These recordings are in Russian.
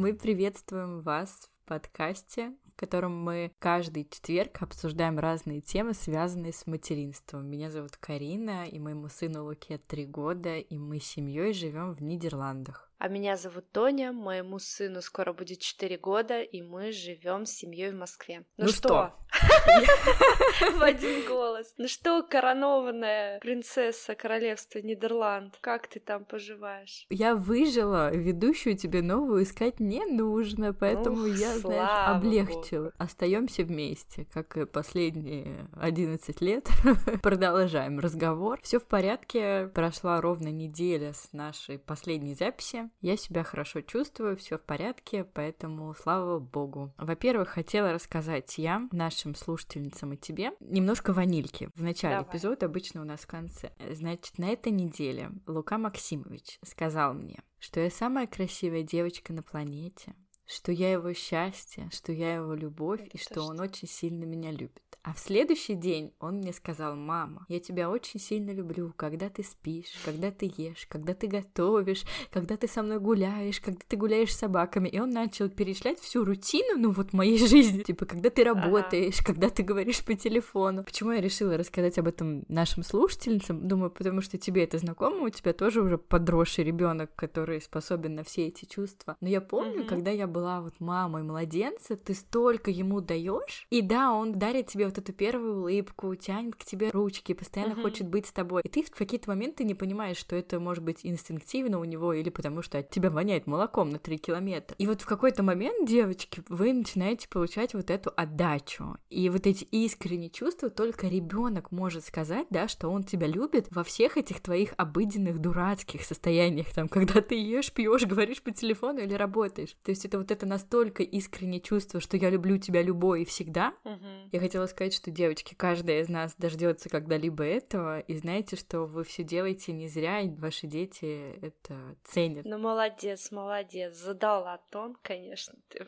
Мы приветствуем вас в подкасте, в котором мы каждый четверг обсуждаем разные темы, связанные с материнством. Меня зовут Карина, и моему сыну Луке три года, и мы с семьей живем в Нидерландах. А меня зовут Тоня, моему сыну скоро будет 4 года, и мы живем с семьей в Москве. Ну, ну что? В один голос. Ну что, коронованная принцесса королевства Нидерланд, как ты там поживаешь? Я выжила, ведущую тебе новую искать не нужно, поэтому я, знаешь, облегчила. Остаемся вместе, как и последние 11 лет. Продолжаем разговор. Все в порядке, прошла ровно неделя с нашей последней записи. Я себя хорошо чувствую, все в порядке, поэтому слава богу. Во-первых, хотела рассказать я нашим слушательницам и тебе немножко ванильки. В начале Давай. эпизода обычно у нас в конце. Значит, на этой неделе Лука Максимович сказал мне, что я самая красивая девочка на планете, что я его счастье, что я его любовь Это и что, что он очень сильно меня любит. А в следующий день он мне сказал, мама, я тебя очень сильно люблю, когда ты спишь, когда ты ешь, когда ты готовишь, когда ты со мной гуляешь, когда ты гуляешь с собаками. И он начал перечислять всю рутину, ну вот моей жизни. Типа, когда ты работаешь, ага. когда ты говоришь по телефону. Почему я решила рассказать об этом нашим слушательницам? Думаю, потому что тебе это знакомо, у тебя тоже уже подросший ребенок, который способен на все эти чувства. Но я помню, угу. когда я была вот мамой младенца, ты столько ему даешь, и да, он дарит тебе вот эту первую улыбку, тянет к тебе ручки, постоянно uh-huh. хочет быть с тобой. И ты в какие-то моменты не понимаешь, что это может быть инстинктивно у него или потому что от тебя воняет молоком на 3 километра. И вот в какой-то момент, девочки, вы начинаете получать вот эту отдачу. И вот эти искренние чувства только ребенок может сказать, да, что он тебя любит во всех этих твоих обыденных дурацких состояниях, там, когда ты ешь, пьешь, говоришь по телефону или работаешь. То есть это вот это настолько искреннее чувство, что я люблю тебя любой и всегда. Uh-huh. Я хотела сказать сказать, что, девочки, каждая из нас дождется когда-либо этого, и знаете, что вы все делаете не зря, и ваши дети это ценят. Ну, молодец, молодец, задала тон, конечно, ты.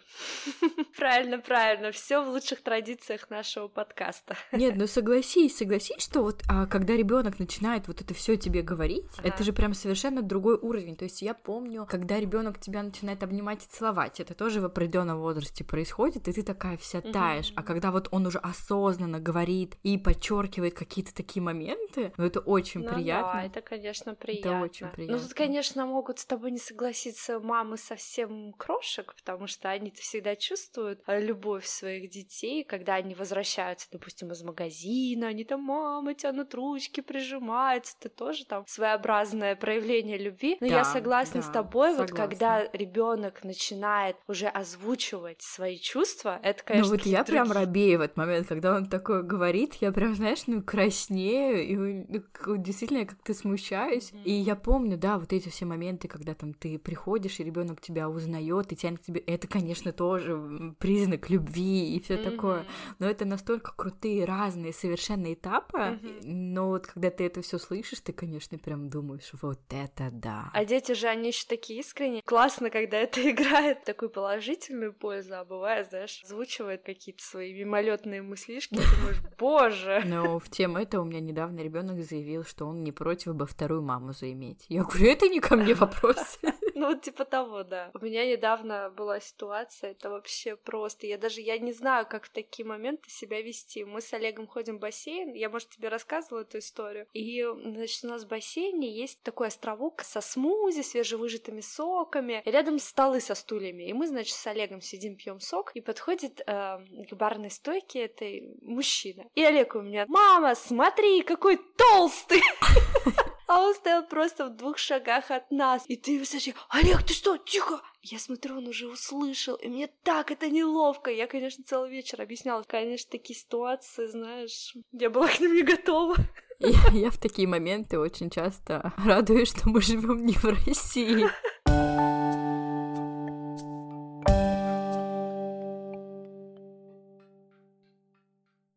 Правильно, правильно, все в лучших традициях нашего подкаста. Нет, ну согласись, согласись, что вот а, когда ребенок начинает вот это все тебе говорить, ага. это же прям совершенно другой уровень. То есть я помню, когда ребенок тебя начинает обнимать и целовать, это тоже в определенном возрасте происходит, и ты такая вся таешь. Угу. А когда вот он уже осознанно осознанно говорит и подчеркивает какие-то такие моменты, ну это очень ну, приятно. Да, это, конечно, приятно. Это очень приятно. Ну тут, конечно, могут с тобой не согласиться мамы совсем крошек, потому что они-то всегда чувствуют э, любовь своих детей, когда они возвращаются, допустим, из магазина, они там, мама, тянут ручки, прижимаются, это тоже там своеобразное проявление любви. Но да, я согласна да, с тобой, согласна. вот когда ребенок начинает уже озвучивать свои чувства, это, конечно, Ну вот я другие... прям робею в этот момент, когда он такое говорит, я прям, знаешь, ну, краснею, и ну, действительно как-то смущаюсь. Mm-hmm. И я помню, да, вот эти все моменты, когда там ты приходишь, и ребенок тебя узнает и тянет к тебе, это, конечно, тоже признак любви и все mm-hmm. такое. Но это настолько крутые, разные совершенно этапы. Mm-hmm. Но вот когда ты это все слышишь, ты, конечно, прям думаешь, вот это да. А дети же, они еще такие искренние. Классно, когда это играет такую положительную пользу, а бывает, знаешь, озвучивает какие-то свои мимолетные мысли детишки, думаешь, боже. Но в тему этого у меня недавно ребенок заявил, что он не против бы вторую маму заиметь. Я говорю, это не ко мне вопрос. Ну, типа того, да. У меня недавно была ситуация, это вообще просто. Я даже, я не знаю, как в такие моменты себя вести. Мы с Олегом ходим в бассейн, я, может, тебе рассказывала эту историю. И, значит, у нас в бассейне есть такой островок со смузи, свежевыжатыми соками, и рядом столы со стульями. И мы, значит, с Олегом сидим, пьем сок, и подходит э, к барной стойке этой мужчина. И Олег у меня, мама, смотри, какой толстый! А он стоял просто в двух шагах от нас. И ты слышишь, Олег, ты что, тихо! Я смотрю, он уже услышал, и мне так это неловко. Я, конечно, целый вечер объясняла. Конечно, такие ситуации, знаешь, я была к ним не готова. Я, я в такие моменты очень часто радуюсь, что мы живем не в России.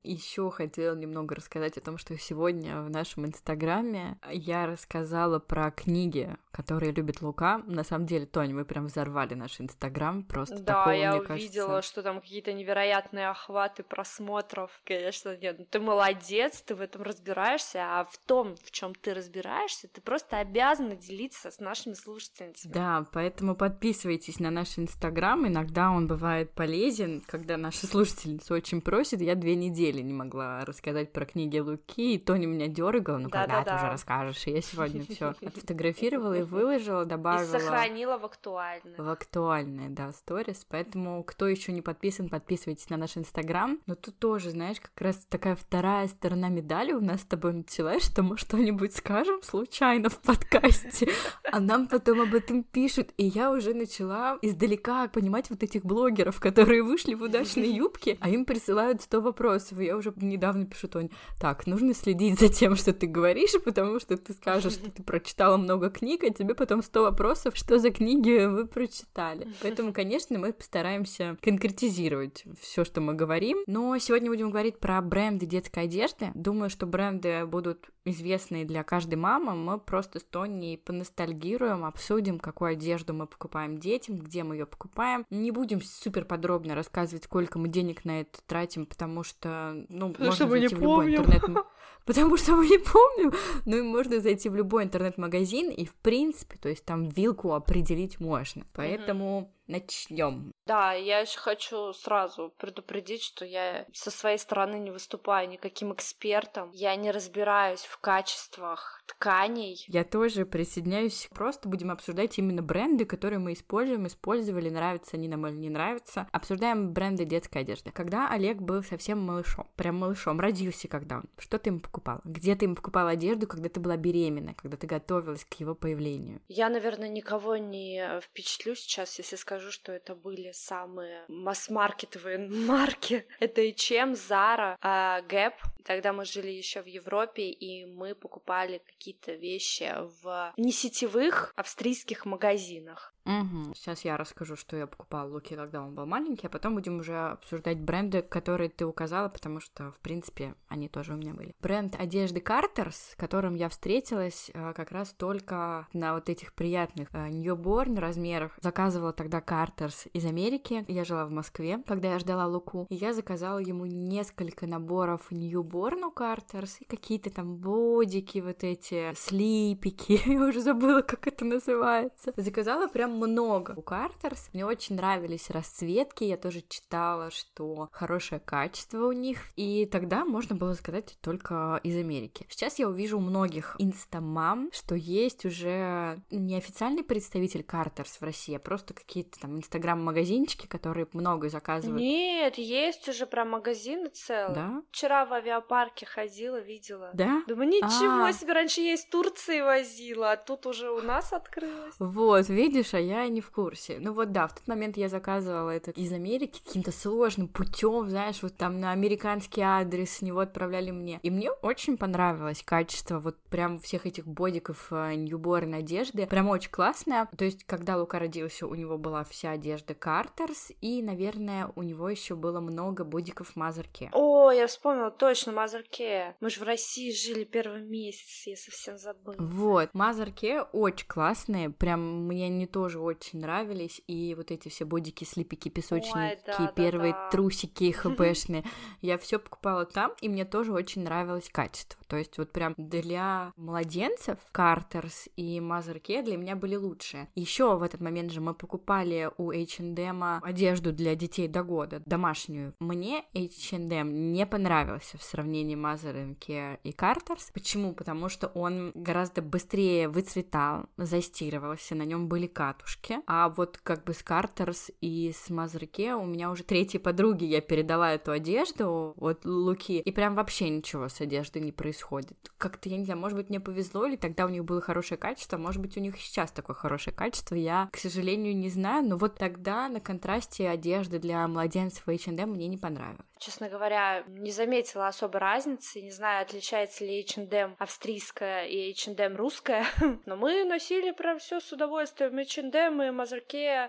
Еще хотела немного рассказать о том, что сегодня в нашем инстаграме я рассказала про книги, которые любит Лука. На самом деле, Тоня, мы прям взорвали наш инстаграм, просто Да, такого, я мне увидела, кажется... что там какие-то невероятные охваты просмотров. Конечно, нет, ну ты молодец, ты в этом разбираешься, а в том, в чем ты разбираешься, ты просто обязана делиться с нашими слушательницами. Да, поэтому подписывайтесь на наш инстаграм, иногда он бывает полезен, когда наши слушательницы очень просят. Я две недели не могла рассказать про книги Луки, и Тоня меня дергала, ну когда ты уже расскажешь? И я сегодня все отфотографировала и выложила, добавила. И сохранила в актуальное. В актуальное, да, сторис. Поэтому, кто еще не подписан, подписывайтесь на наш инстаграм. Но тут тоже, знаешь, как раз такая вторая сторона медали у нас с тобой началась, что мы что-нибудь скажем случайно в подкасте, а нам потом об этом пишут. И я уже начала издалека понимать вот этих блогеров, которые вышли в удачной юбке, а им присылают 100 вопросов. И я уже недавно пишу Тонь, так, нужно следить за тем, что ты говоришь, потому что ты скажешь, что ты прочитала много книг, а тебе потом 100 вопросов, что за книги вы прочитали. Поэтому, конечно, мы постараемся конкретизировать все, что мы говорим. Но сегодня будем говорить про бренды детской одежды. Думаю, что бренды будут известные для каждой мамы. Мы просто с Тоней поностальгируем, обсудим, какую одежду мы покупаем детям, где мы ее покупаем. Не будем супер подробно рассказывать, сколько мы денег на это тратим, потому что, ну, Потому можно что мы не зайти в любой помним. интернет потому что мы не помним. Ну и можно зайти в любой интернет-магазин и, в принципе, то есть там вилку определить можно. Поэтому начнем. Да, я еще хочу сразу предупредить, что я со своей стороны не выступаю никаким экспертом. Я не разбираюсь в качествах тканей. Я тоже присоединяюсь. Просто будем обсуждать именно бренды, которые мы используем, использовали, нравятся они нам или не нравятся. Обсуждаем бренды детской одежды. Когда Олег был совсем малышом, прям малышом, родился когда он, что ты ему покупала? Где ты ему покупала одежду, когда ты была беременна, когда ты готовилась к его появлению? Я, наверное, никого не впечатлю сейчас, если скажу, что это были самые масс-маркетовые марки. Это H&M, Zara, а, Gap. Тогда мы жили еще в Европе, и мы покупали какие-то вещи в несетевых австрийских магазинах. Угу. Сейчас я расскажу, что я покупала Луки, когда он был маленький, а потом будем уже обсуждать бренды, которые ты указала, потому что, в принципе, они тоже у меня были. Бренд одежды Carter's, с которым я встретилась э, как раз только на вот этих приятных э, Newborn размерах. Заказывала тогда Carter's из Америки. Я жила в Москве, когда я ждала Луку, и я заказала ему несколько наборов Newborn у Carter's и какие-то там бодики, вот эти слипики. Я уже забыла, как это называется. Заказала прям много у Картерс. Мне очень нравились расцветки, я тоже читала, что хорошее качество у них, и тогда можно было сказать только из Америки. Сейчас я увижу у многих инстамам, что есть уже неофициальный представитель Картерс в России, а просто какие-то там инстаграм-магазинчики, которые много заказывают. Нет, есть уже прям магазины целые. Да? Вчера в авиапарке ходила, видела. Да? Думаю, ничего А. себе, раньше я из Турции возила, а тут уже у нас открылось. Вот, видишь, а я не в курсе. Ну вот да, в тот момент я заказывала это из Америки каким-то сложным путем, знаешь, вот там на американский адрес с него отправляли мне. И мне очень понравилось качество вот прям всех этих бодиков Ньюборн одежды. Прям очень классное. То есть, когда Лука родился, у него была вся одежда Картерс, и, наверное, у него еще было много бодиков Мазерке. О, я вспомнила, точно, Мазерке. Мы же в России жили первый месяц, я совсем забыла. Вот, Мазерке очень классные, прям мне они тоже очень нравились, и вот эти все бодики, слипики, песочники, Ой, да, да, первые да. трусики хбшные, я все покупала там, и мне тоже очень нравилось качество, то есть вот прям для младенцев Картерс и Мазерке для меня были лучшие. Еще в этот момент же мы покупали у H&M одежду для детей до года, домашнюю. Мне H&M не понравился в сравнении Мазерке и Картерс. Почему? Потому что он гораздо быстрее выцветал, застирывался, на нем были катушки. А вот как бы с Картерс и с Мазерке у меня уже третьей подруги я передала эту одежду, вот Луки, и прям вообще ничего с одеждой не происходит. Как-то, я не знаю, может быть, мне повезло, или тогда у них было хорошее качество, может быть, у них и сейчас такое хорошее качество, я, к сожалению, не знаю, но вот тогда на контрасте одежды для младенцев в H&M мне не понравилось. Честно говоря, не заметила особой разницы, не знаю, отличается ли H&M австрийская и H&M русская, но мы носили прям все с удовольствием, H&M и Мазерке.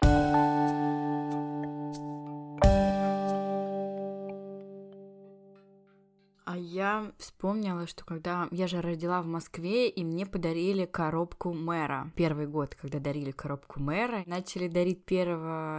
А я вспомнила, что когда я же родила в Москве, и мне подарили коробку мэра. Первый год, когда дарили коробку мэра, начали дарить 1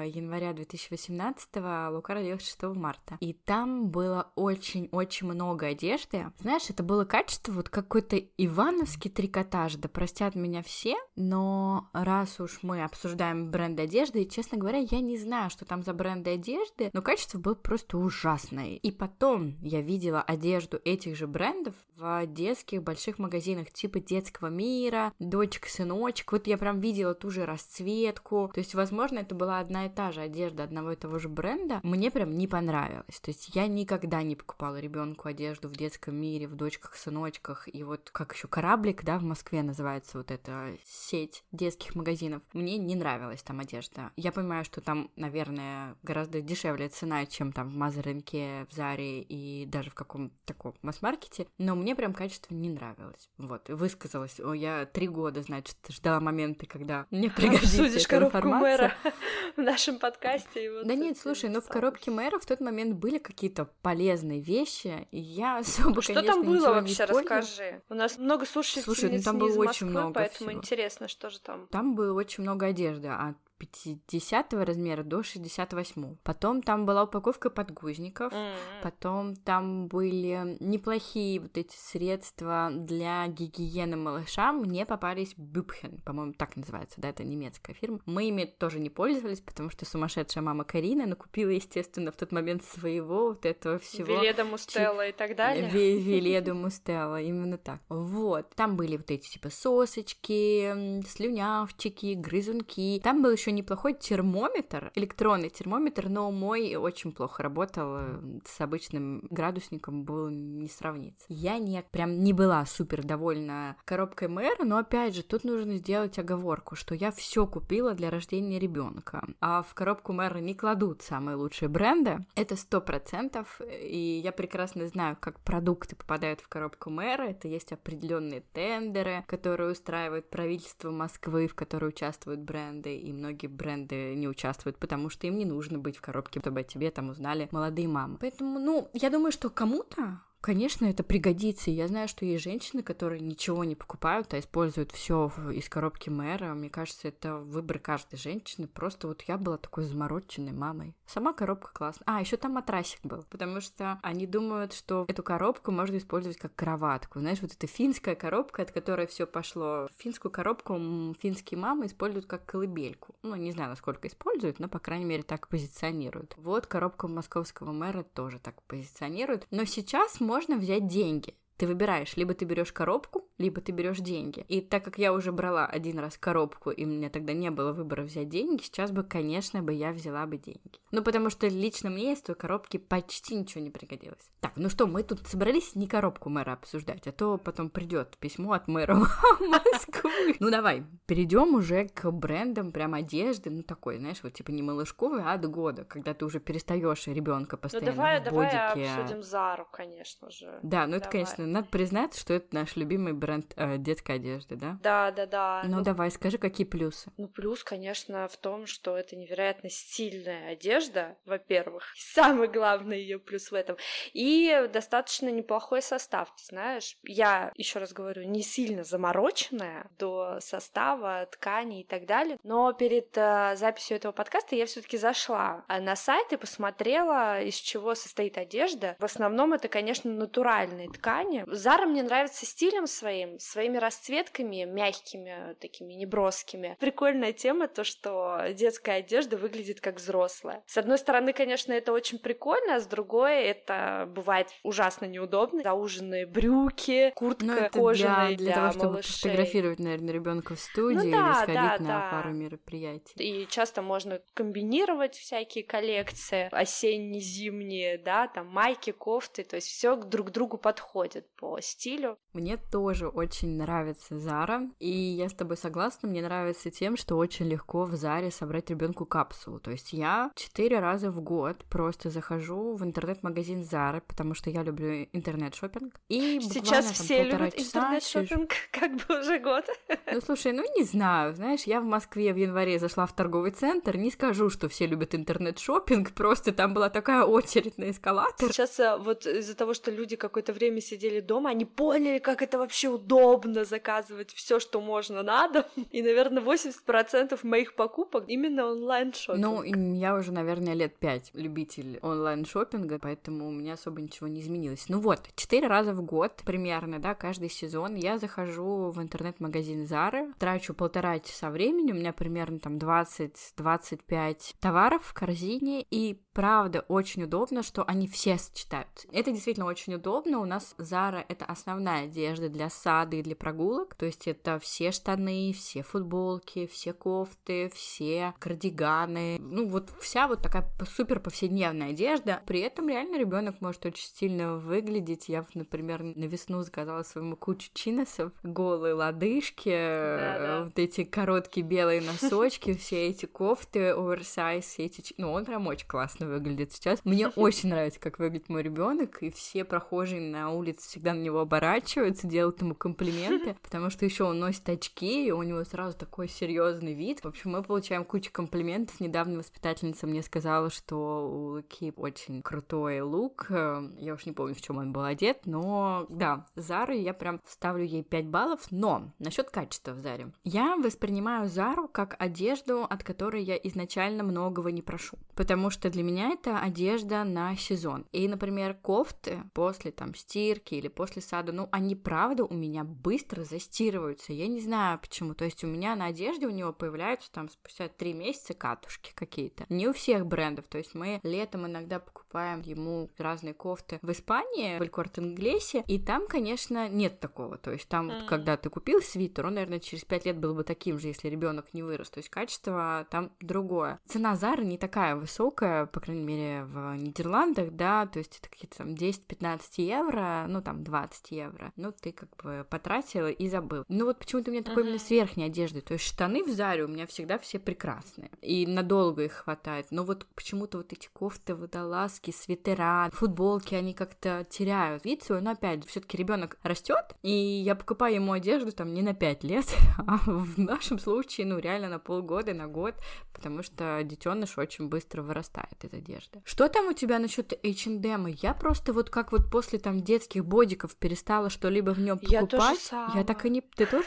января 2018, а Лука родилась 6 марта. И там было очень-очень много одежды. Знаешь, это было качество вот какой-то ивановский трикотаж, да простят меня все, но раз уж мы обсуждаем бренд одежды, и, честно говоря, я не знаю, что там за бренды одежды, но качество было просто ужасное. И потом я видела одежду этих же брендов в детских больших магазинах типа детского мира, дочек, сыночек. Вот я прям видела ту же расцветку. То есть, возможно, это была одна и та же одежда одного и того же бренда. Мне прям не понравилось. То есть я никогда не покупала ребенку одежду в детском мире, в дочках, сыночках. И вот как еще кораблик, да, в Москве называется вот эта сеть детских магазинов. Мне не нравилась там одежда. Я понимаю, что там, наверное, гораздо дешевле цена, чем там в Мазеринке, в Заре и даже в каком-то таком масс-маркете, но мне прям качество не нравилось. Вот, высказалась. Я три года, значит, ждала момента, когда мне пригодится Обсудишь эта коробку информация. мэра в нашем подкасте. Вот да нет, слушай, но в коробке мэра в тот момент были какие-то полезные вещи, и я особо, Что конечно, там было вообще, расскажи. У нас много слушателей Слушай, ну там было очень Москвы, много поэтому всего. интересно, что же там. Там было очень много одежды, а 50 размера до 68. Потом там была упаковка подгузников, mm-hmm. потом там были неплохие вот эти средства для гигиены малыша. Мне попались Бюбхен, по-моему, так называется, да, это немецкая фирма. Мы ими тоже не пользовались, потому что сумасшедшая мама Карина накупила, естественно, в тот момент своего вот этого всего. Веледа Мустелла и так далее. Веледа Мустелла, именно так. Вот. Там были вот эти типа сосочки, слюнявчики, грызунки. Там был еще еще неплохой термометр, электронный термометр, но мой очень плохо работал, э, с обычным градусником было не сравниться. Я не, прям не была супер довольна коробкой мэра, но опять же, тут нужно сделать оговорку, что я все купила для рождения ребенка, а в коробку мэра не кладут самые лучшие бренды, это сто процентов, и я прекрасно знаю, как продукты попадают в коробку мэра, это есть определенные тендеры, которые устраивает правительство Москвы, в которые участвуют бренды, и многие многие бренды не участвуют, потому что им не нужно быть в коробке, чтобы о тебе там узнали молодые мамы. Поэтому, ну, я думаю, что кому-то Конечно, это пригодится. Я знаю, что есть женщины, которые ничего не покупают, а используют все из коробки мэра. Мне кажется, это выбор каждой женщины. Просто вот я была такой замороченной мамой. Сама коробка классная. А, еще там матрасик был, потому что они думают, что эту коробку можно использовать как кроватку. Знаешь, вот эта финская коробка, от которой все пошло. Финскую коробку финские мамы используют как колыбельку. Ну, не знаю, насколько используют, но, по крайней мере, так позиционируют. Вот коробка московского мэра тоже так позиционирует. Но сейчас можно взять деньги. Ты выбираешь, либо ты берешь коробку, либо ты берешь деньги. И так как я уже брала один раз коробку, и меня тогда не было выбора взять деньги, сейчас бы, конечно, бы я взяла бы деньги. Ну, потому что лично мне из той коробки почти ничего не пригодилось. Так, ну что, мы тут собрались не коробку мэра обсуждать, а то потом придет письмо от мэра Москвы. Ну, давай, перейдем уже к брендам прям одежды, ну, такой, знаешь, вот типа не малышковый, а от года, когда ты уже перестаешь ребенка ну, постоянно ну, давай, в бодике. Давай обсудим Зару, конечно же. Да, ну это, конечно, надо признать, что это наш любимый бренд э, детской одежды, да? Да, да, да. Ну, ну давай, скажи, какие плюсы? Ну, плюс, конечно, в том, что это невероятно стильная одежда, во-первых. Самый главный ее плюс в этом. И достаточно неплохой состав, ты знаешь. Я, еще раз говорю, не сильно замороченная до состава, ткани и так далее. Но перед э, записью этого подкаста я все-таки зашла э, на сайт и посмотрела, из чего состоит одежда. В основном это, конечно, натуральные ткани. Зара мне нравится стилем своим, своими расцветками мягкими, такими неброскими. Прикольная тема то, что детская одежда выглядит как взрослая. С одной стороны, конечно, это очень прикольно, а с другой это бывает ужасно неудобно. Зауженные брюки, куртка ну, это кожаная для, для, для того, чтобы малышей. фотографировать, наверное, ребенка в студии ну, да, или сходить да, на да. пару мероприятий. И часто можно комбинировать всякие коллекции, осенние, зимние, да, там майки, кофты, то есть все друг к другу подходит по стилю. Мне тоже очень нравится Зара, и я с тобой согласна, мне нравится тем, что очень легко в Заре собрать ребенку капсулу. То есть я четыре раза в год просто захожу в интернет-магазин Зара, потому что я люблю интернет-шопинг. И Сейчас там, все любят интернет-шопинг, как бы уже год. Ну, слушай, ну не знаю, знаешь, я в Москве в январе зашла в торговый центр, не скажу, что все любят интернет-шопинг, просто там была такая очередь на эскалатор. Сейчас э, вот из-за того, что люди какое-то время сидели дома, они поняли, как это вообще удобно заказывать все, что можно на дом. И, наверное, 80% моих покупок именно онлайн-шопинг. Ну, я уже, наверное, лет пять любитель онлайн-шопинга, поэтому у меня особо ничего не изменилось. Ну вот, четыре раза в год примерно, да, каждый сезон я захожу в интернет-магазин Zara, трачу полтора часа времени, у меня примерно там 20-25 товаров в корзине, и правда очень удобно, что они все сочетаются. Это действительно очень удобно. У нас Zara — это основная одежда для сада и для прогулок, то есть это все штаны, все футболки, все кофты, все кардиганы, ну вот вся вот такая супер повседневная одежда. При этом реально ребенок может очень стильно выглядеть. Я, например, на весну заказала своему кучу чиносов, голые лодыжки, да, вот эти короткие белые носочки, все эти кофты, оверсайз, все эти... Ну, он прям очень классно выглядит сейчас. Мне очень нравится, как выглядит мой ребенок, и все прохожие на улице всегда на него оборачиваются, делают ему комплименты, потому что еще он носит очки, и у него сразу такой серьезный вид. В общем, мы получаем кучу комплиментов. Недавно воспитательница мне сказала, что у Луки очень крутой лук. Я уж не помню, в чем он был одет, но да, Зару я прям ставлю ей 5 баллов. Но насчет качества в Заре. Я воспринимаю Зару как одежду, от которой я изначально многого не прошу. Потому что для меня это одежда на сезон. И, например, кофты после там стирки или после сада, ну, они правда у меня быстро застирываются. Я не знаю почему. То есть у меня на одежде у него появляются там спустя три месяца катушки какие-то. Не у всех брендов. То есть мы летом иногда покупаем ему разные кофты в Испании, в Элькорт Инглесе, и там, конечно, нет такого. То есть там, mm. вот, когда ты купил свитер, он, наверное, через пять лет был бы таким же, если ребенок не вырос. То есть качество там другое. Цена Зары не такая высокая, по крайней мере, в Нидерландах, да, то есть это какие-то там 10-15 евро, ну там 20 евро. Ну, ты как бы потратила и забыл. Ну вот почему-то у меня такой uh-huh. именно с верхней одежды. То есть штаны в Заре у меня всегда все прекрасные. И надолго их хватает. Но вот почему-то вот эти кофты, водолазки, свитера, футболки, они как-то теряют вид свой. Но опять же, все-таки ребенок растет, и я покупаю ему одежду там не на 5 лет, а в нашем случае, ну, реально на полгода, на год, потому что детеныш очень быстро вырастает из одежды. Что там у тебя насчет H&M? Я просто вот как вот после там детских бодиков перестала что-либо в нем покупать. Я, тоже самое. я так и не... Ты тоже?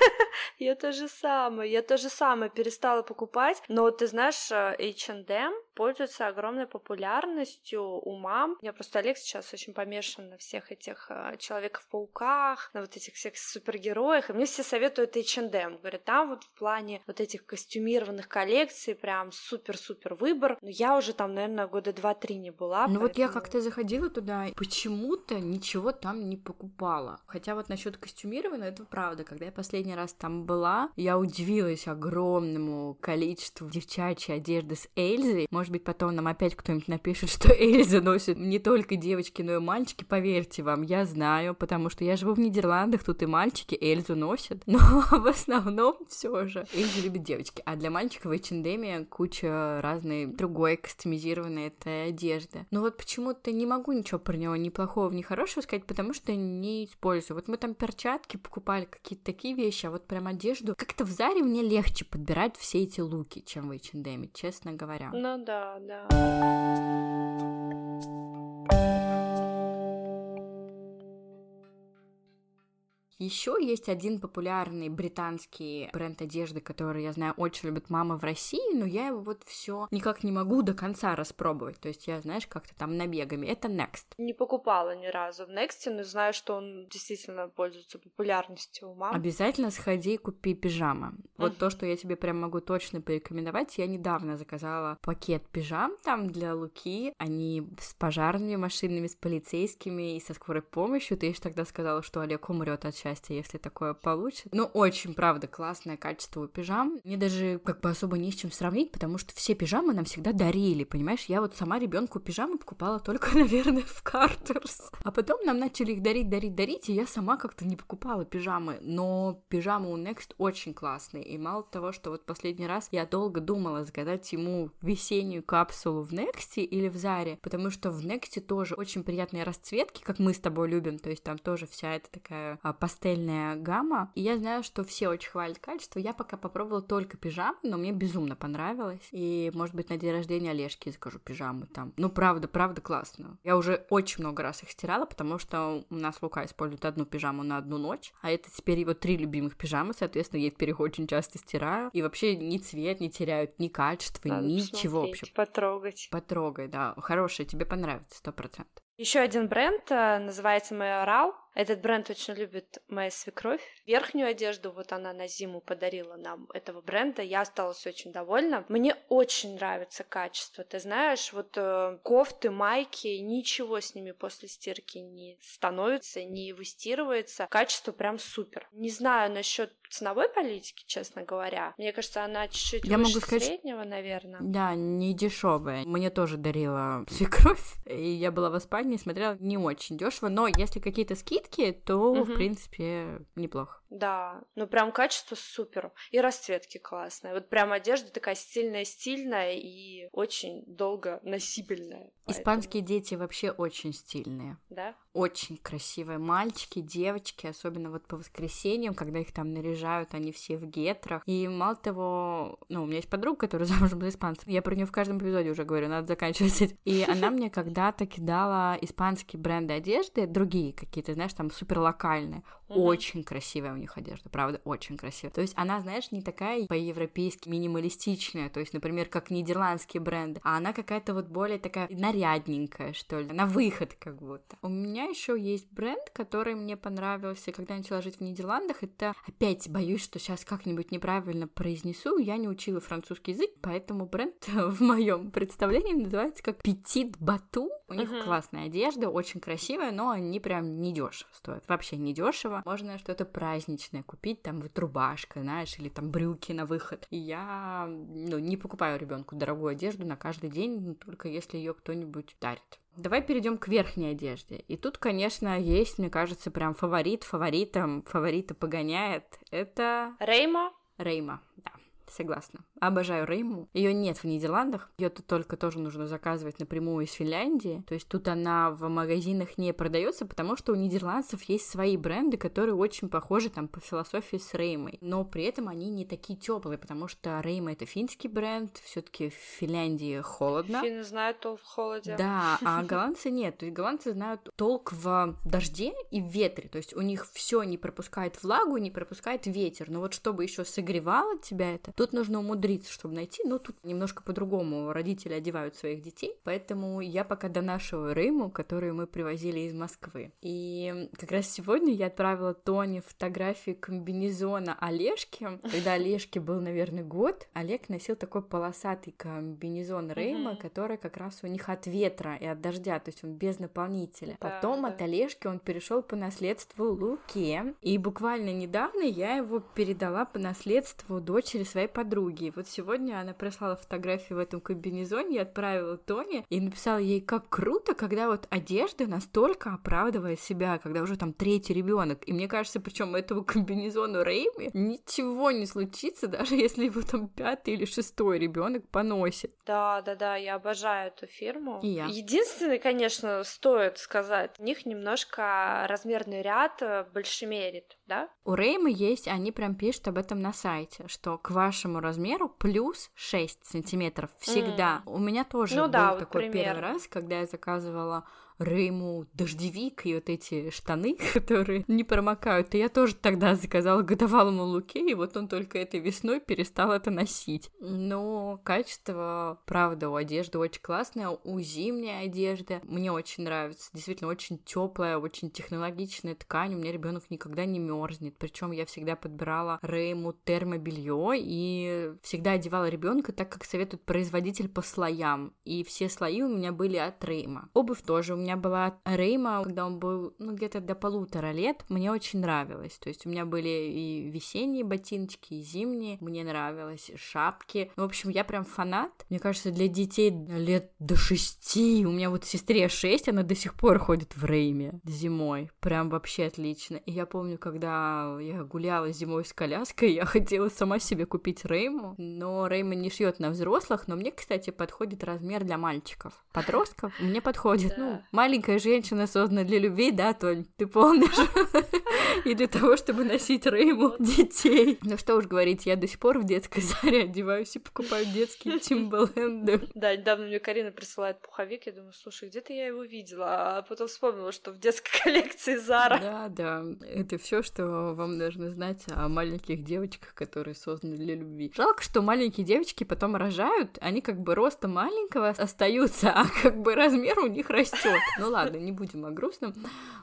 Я то же самое. Я то же самое перестала покупать. Но ты знаешь, H&M пользуется огромной популярностью у мам. У меня просто Олег сейчас очень помешан на всех этих э, Человеков-пауках, на вот этих всех супергероях, и мне все советуют H&M. Говорят, там вот в плане вот этих костюмированных коллекций прям супер-супер выбор. Но я уже там, наверное, года два-три не была. Ну поэтому... вот я как-то заходила туда, и почему-то ничего там не покупала. Хотя вот насчет костюмированного, это правда. Когда я последний раз там была, я удивилась огромному количеству девчачьей одежды с Эльзой. Может может быть, потом нам опять кто-нибудь напишет, что Эльза носит не только девочки, но и мальчики. Поверьте вам, я знаю, потому что я живу в Нидерландах, тут и мальчики Эльзу носят. Но в основном все же Эльза любит девочки. А для мальчиков в H&M куча разной другой кастомизированной этой одежды. Но вот почему-то не могу ничего про него ни плохого, ни хорошего сказать, потому что не использую. Вот мы там перчатки покупали, какие-то такие вещи, а вот прям одежду. Как-то в Заре мне легче подбирать все эти луки, чем в H&M, честно говоря. Ну да, da, da. Еще есть один популярный британский бренд одежды, который, я знаю, очень любит мама в России, но я его вот все никак не могу до конца распробовать. То есть я, знаешь, как-то там набегами. Это Next. Не покупала ни разу в Next, но знаю, что он действительно пользуется популярностью у мам. Обязательно сходи и купи пижама. Вот то, что я тебе прям могу точно порекомендовать. Я недавно заказала пакет пижам там для Луки. Они с пожарными машинами, с полицейскими и со скорой помощью. Ты же тогда сказала, что Олег умрет от счастья счастье, если такое получит. Ну, очень, правда, классное качество у пижам. Мне даже как бы особо не с чем сравнить, потому что все пижамы нам всегда дарили, понимаешь? Я вот сама ребенку пижамы покупала только, наверное, в Картерс. А потом нам начали их дарить, дарить, дарить, и я сама как-то не покупала пижамы. Но пижамы у Next очень классные. И мало того, что вот последний раз я долго думала загадать ему весеннюю капсулу в Next или в Заре, потому что в Next тоже очень приятные расцветки, как мы с тобой любим, то есть там тоже вся эта такая а, пастельная гамма. И я знаю, что все очень хвалят качество. Я пока попробовала только пижамы, но мне безумно понравилось. И, может быть, на день рождения Олежки закажу пижамы там. Ну, правда, правда классно. Я уже очень много раз их стирала, потому что у нас Лука использует одну пижаму на одну ночь, а это теперь его три любимых пижамы, соответственно, я теперь их очень часто стираю. И вообще ни цвет не теряют, ни качество, Надо ничего вообще. Потрогать. Потрогай, да. Хорошая, тебе понравится, сто процентов. Еще один бренд э, называется Майорал. Этот бренд очень любит моя свекровь. Верхнюю одежду вот она на зиму подарила нам этого бренда. Я осталась очень довольна. Мне очень нравится качество. Ты знаешь, вот э, кофты, майки, ничего с ними после стирки не становится, не выстирывается. Качество прям супер. Не знаю насчет ценовой политики, честно говоря. Мне кажется, она чуть-чуть Я выше могу сказать, среднего, наверное. Да, не дешевая. Мне тоже дарила свекровь, и я была в Испании, смотрела не очень дешево, но если какие-то скидки то, угу. в принципе, неплохо. Да, ну прям качество супер. И расцветки классные. Вот прям одежда такая стильная-стильная и очень долго носибельная. Испанские поэтому... дети вообще очень стильные. Да? Очень красивые мальчики, девочки, особенно вот по воскресеньям, когда их там наряжают, они все в гетрах. И мало того, ну, у меня есть подруга, которая замужем за испанцем. Я про нее в каждом эпизоде уже говорю, надо заканчивать. И она мне когда-то кидала испанские бренды одежды, другие какие-то, знаешь, там супер локальные. Очень красивая у них одежда, правда, очень красивая. То есть она, знаешь, не такая по-европейски минималистичная, то есть, например, как нидерландские бренды, а она какая-то вот более такая нарядненькая, что ли, на выход как будто. У меня еще есть бренд, который мне понравился, когда я начала жить в Нидерландах. Это опять боюсь, что сейчас как-нибудь неправильно произнесу. Я не учила французский язык, поэтому бренд в моем представлении называется как Petit Бату. У них uh-huh. классная одежда, очень красивая, но они прям не дешево стоят. Вообще не дешево. Можно что-то праздничное купить, там вот рубашка, знаешь, или там брюки на выход. И я ну, не покупаю ребенку дорогую одежду на каждый день, только если ее кто-нибудь дарит. Давай перейдем к верхней одежде. И тут, конечно, есть, мне кажется, прям фаворит, фаворитом, фаворита погоняет. Это... Рейма? Рейма, да, согласна. Обожаю Рейму. Ее нет в Нидерландах. Ее тут только тоже нужно заказывать напрямую из Финляндии. То есть тут она в магазинах не продается, потому что у нидерландцев есть свои бренды, которые очень похожи там по философии с Реймой. Но при этом они не такие теплые, потому что Рейма это финский бренд, все-таки в Финляндии холодно. Финны знают толк в холоде. Да, а голландцы нет. То есть голландцы знают толк в дожде и в ветре. То есть у них все не пропускает влагу, не пропускает ветер. Но вот чтобы еще согревало тебя это, тут нужно умудриться умудриться, чтобы найти. Но тут немножко по-другому родители одевают своих детей, поэтому я пока донашиваю Рейму, которую мы привозили из Москвы. И как раз сегодня я отправила Тоне фотографии комбинезона Олежки. Когда Олежке был, наверное, год, Олег носил такой полосатый комбинезон Рейма, mm-hmm. который как раз у них от ветра и от дождя, то есть он без наполнителя. Да, Потом да. от Олежки он перешел по наследству Луке, и буквально недавно я его передала по наследству дочери своей подруги. Вот сегодня она прислала фотографию в этом комбинезоне, я отправила Тоне и написала ей, как круто, когда вот одежда настолько оправдывает себя, когда уже там третий ребенок. И мне кажется, причем этому комбинезону Рейми ничего не случится, даже если его там пятый или шестой ребенок поносит. Да, да, да, я обожаю эту фирму. И я. Единственное, конечно, стоит сказать, у них немножко размерный ряд э, большемерит, да? У Реймы есть, они прям пишут об этом на сайте, что к вашему размеру плюс 6 сантиметров всегда. Mm. У меня тоже ну, был да, такой вот первый раз, когда я заказывала Рейму дождевик и вот эти штаны, которые не промокают. И я тоже тогда заказала годовалому Луке, и вот он только этой весной перестал это носить. Но качество, правда, у одежды очень классное, у зимней одежды мне очень нравится. Действительно, очень теплая, очень технологичная ткань. У меня ребенок никогда не мерзнет. Причем я всегда подбирала Рейму термобелье и всегда одевала ребенка так, как советует производитель по слоям. И все слои у меня были от Рейма. Обувь тоже у меня меня была Рейма, когда он был, ну, где-то до полутора лет, мне очень нравилось. То есть у меня были и весенние ботиночки, и зимние, мне нравилось, шапки. Ну, в общем, я прям фанат. Мне кажется, для детей лет до шести, у меня вот сестре шесть, она до сих пор ходит в Рейме зимой. Прям вообще отлично. И я помню, когда я гуляла зимой с коляской, я хотела сама себе купить Рейму, но Рейма не шьет на взрослых, но мне, кстати, подходит размер для мальчиков. Подростков мне подходит. Ну, маленькая женщина создана для любви, да, Толь, ты помнишь? И для того, чтобы носить Рейму детей. Ну что уж говорить, я до сих пор в детской заре одеваюсь и покупаю детские Тимбаленды. Да, недавно мне Карина присылает пуховик, я думаю, слушай, где-то я его видела, а потом вспомнила, что в детской коллекции Зара. Да, да, это все, что вам нужно знать о маленьких девочках, которые созданы для любви. Жалко, что маленькие девочки потом рожают, они как бы роста маленького остаются, а как бы размер у них растет. Ну ладно, не будем о грустном.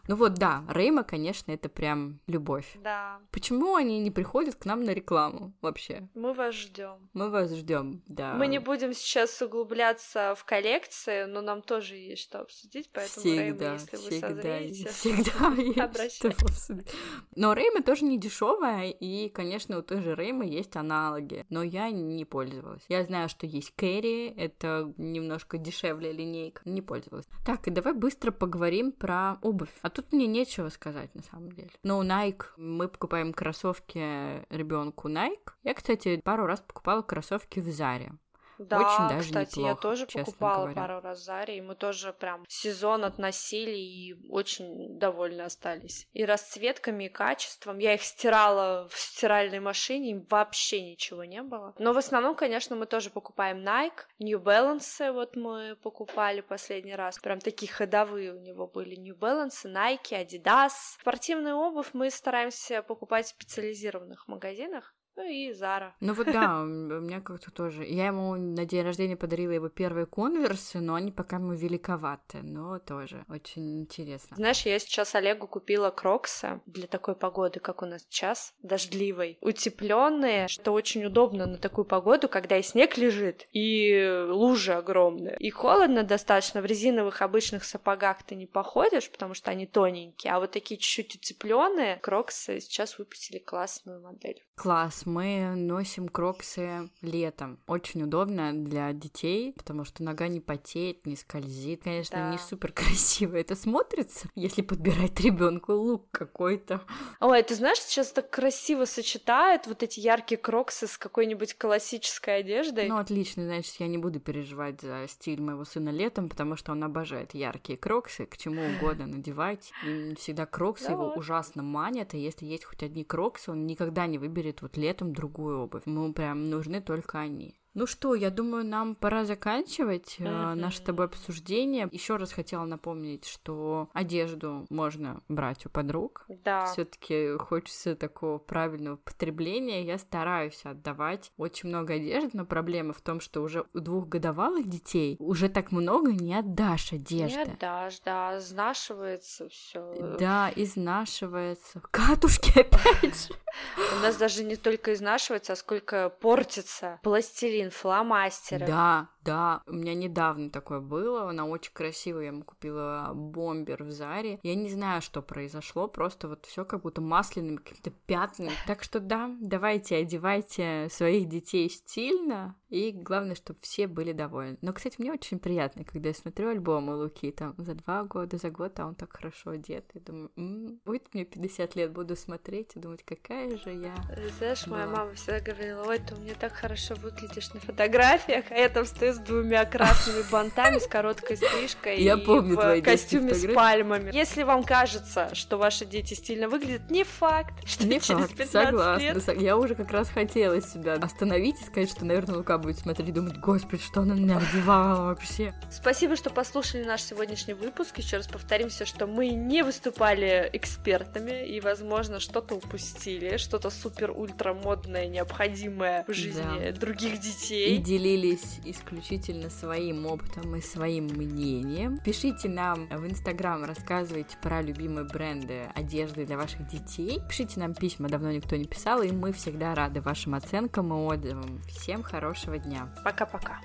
Ну вот, да, Рейма, конечно, это прям любовь. Да. Почему они не приходят к нам на рекламу вообще? Мы вас ждем. Мы вас ждем, да. Мы не будем сейчас углубляться в коллекции, но нам тоже есть что обсудить, поэтому всегда, Рейма, если всегда, вы созреете, всегда есть что обсудить. Но Рейма тоже не дешевая, и, конечно, у той же Реймы есть аналоги, но я не пользовалась. Я знаю, что есть Кэрри, это немножко дешевле линейка, не пользовалась. Так, и давай быстро поговорим про обувь. А тут мне нечего сказать, на самом деле. Но Nike, мы покупаем кроссовки ребенку Nike. Я, кстати, пару раз покупала кроссовки в Заре. Да, Очень даже кстати, неплохо, я тоже покупала говоря. пару раз Заре, и мы тоже прям сезон относили и очень довольны остались. И расцветками, и качеством. Я их стирала в стиральной машине, и вообще ничего не было. Но в основном, конечно, мы тоже покупаем Nike, New Balance, вот мы покупали последний раз. Прям такие ходовые у него были New Balance, Nike, Adidas. Спортивную обувь мы стараемся покупать в специализированных магазинах. Ну и Зара. Ну вот да, у меня как-то тоже. Я ему на день рождения подарила его первые конверсы, но они пока ему великоваты, но тоже очень интересно. Знаешь, я сейчас Олегу купила кроксы для такой погоды, как у нас сейчас, дождливой. Утепленные, что очень удобно на такую погоду, когда и снег лежит, и лужи огромные. И холодно достаточно, в резиновых обычных сапогах ты не походишь, потому что они тоненькие, а вот такие чуть-чуть утепленные кроксы сейчас выпустили классную модель. Класс, мы носим кроксы летом. Очень удобно для детей, потому что нога не потеет, не скользит. Конечно, Да. не супер красиво это смотрится, если подбирать ребенку лук какой-то. Ой, ты знаешь, сейчас так красиво сочетают вот эти яркие кроксы с какой-нибудь классической одеждой. Ну, отлично, значит, я не буду переживать за стиль моего сына летом, потому что он обожает яркие кроксы, к чему угодно надевать. И всегда кроксы Да его вот. ужасно манят, и если есть хоть одни кроксы, он никогда не выберет вот летом другую обувь. Ему прям нужны только они. Ну что, я думаю, нам пора заканчивать Мгм. наше с тобой обсуждение. Еще раз хотела напомнить, что одежду можно брать у подруг. Да. Все-таки хочется такого правильного потребления. Я стараюсь отдавать очень много одежды, но проблема в том, что уже у двухгодовалых детей уже так много не отдашь одежды. Не отдашь, да, изнашивается все. Да, изнашивается. Катушки опять же. У нас даже не только изнашивается, а сколько портится. Пластилин, фломастеры. Да, да, у меня недавно такое было, она очень красивая, я ему купила бомбер в Заре. Я не знаю, что произошло, просто вот все как будто масляными какими-то пятнами. Так что да, давайте одевайте своих детей стильно, и главное, чтобы все были довольны. Но, кстати, мне очень приятно, когда я смотрю альбомы Луки, там, за два года, за год, а он так хорошо одет. Я думаю, «М, будет мне 50 лет, буду смотреть и думать, какая же я. Знаешь, моя Да. мама всегда говорила, ой, ты у меня так хорошо выглядишь на фотографиях, а я там стою с двумя красными бантами, с короткой стрижкой Я и помню в костюме с пальмами. Если вам кажется, что ваши дети стильно выглядят, не факт, что Не через факт, 15 согласна. лет со- Я уже как раз хотела себя остановить и сказать, что, наверное, Лука будет смотреть и думать, господи, что она на меня одевала вообще. Спасибо, что послушали наш сегодняшний выпуск. Еще раз повторимся, что мы не выступали экспертами и, возможно, что-то упустили, что-то супер-ультра модное, необходимое в жизни других И детей. делились исключительно своим опытом и своим мнением. Пишите нам в Инстаграм, рассказывайте про любимые бренды одежды для ваших детей. Пишите нам письма, давно никто не писал, и мы всегда рады вашим оценкам и отзывам. Всем хорошего дня! Пока-пока.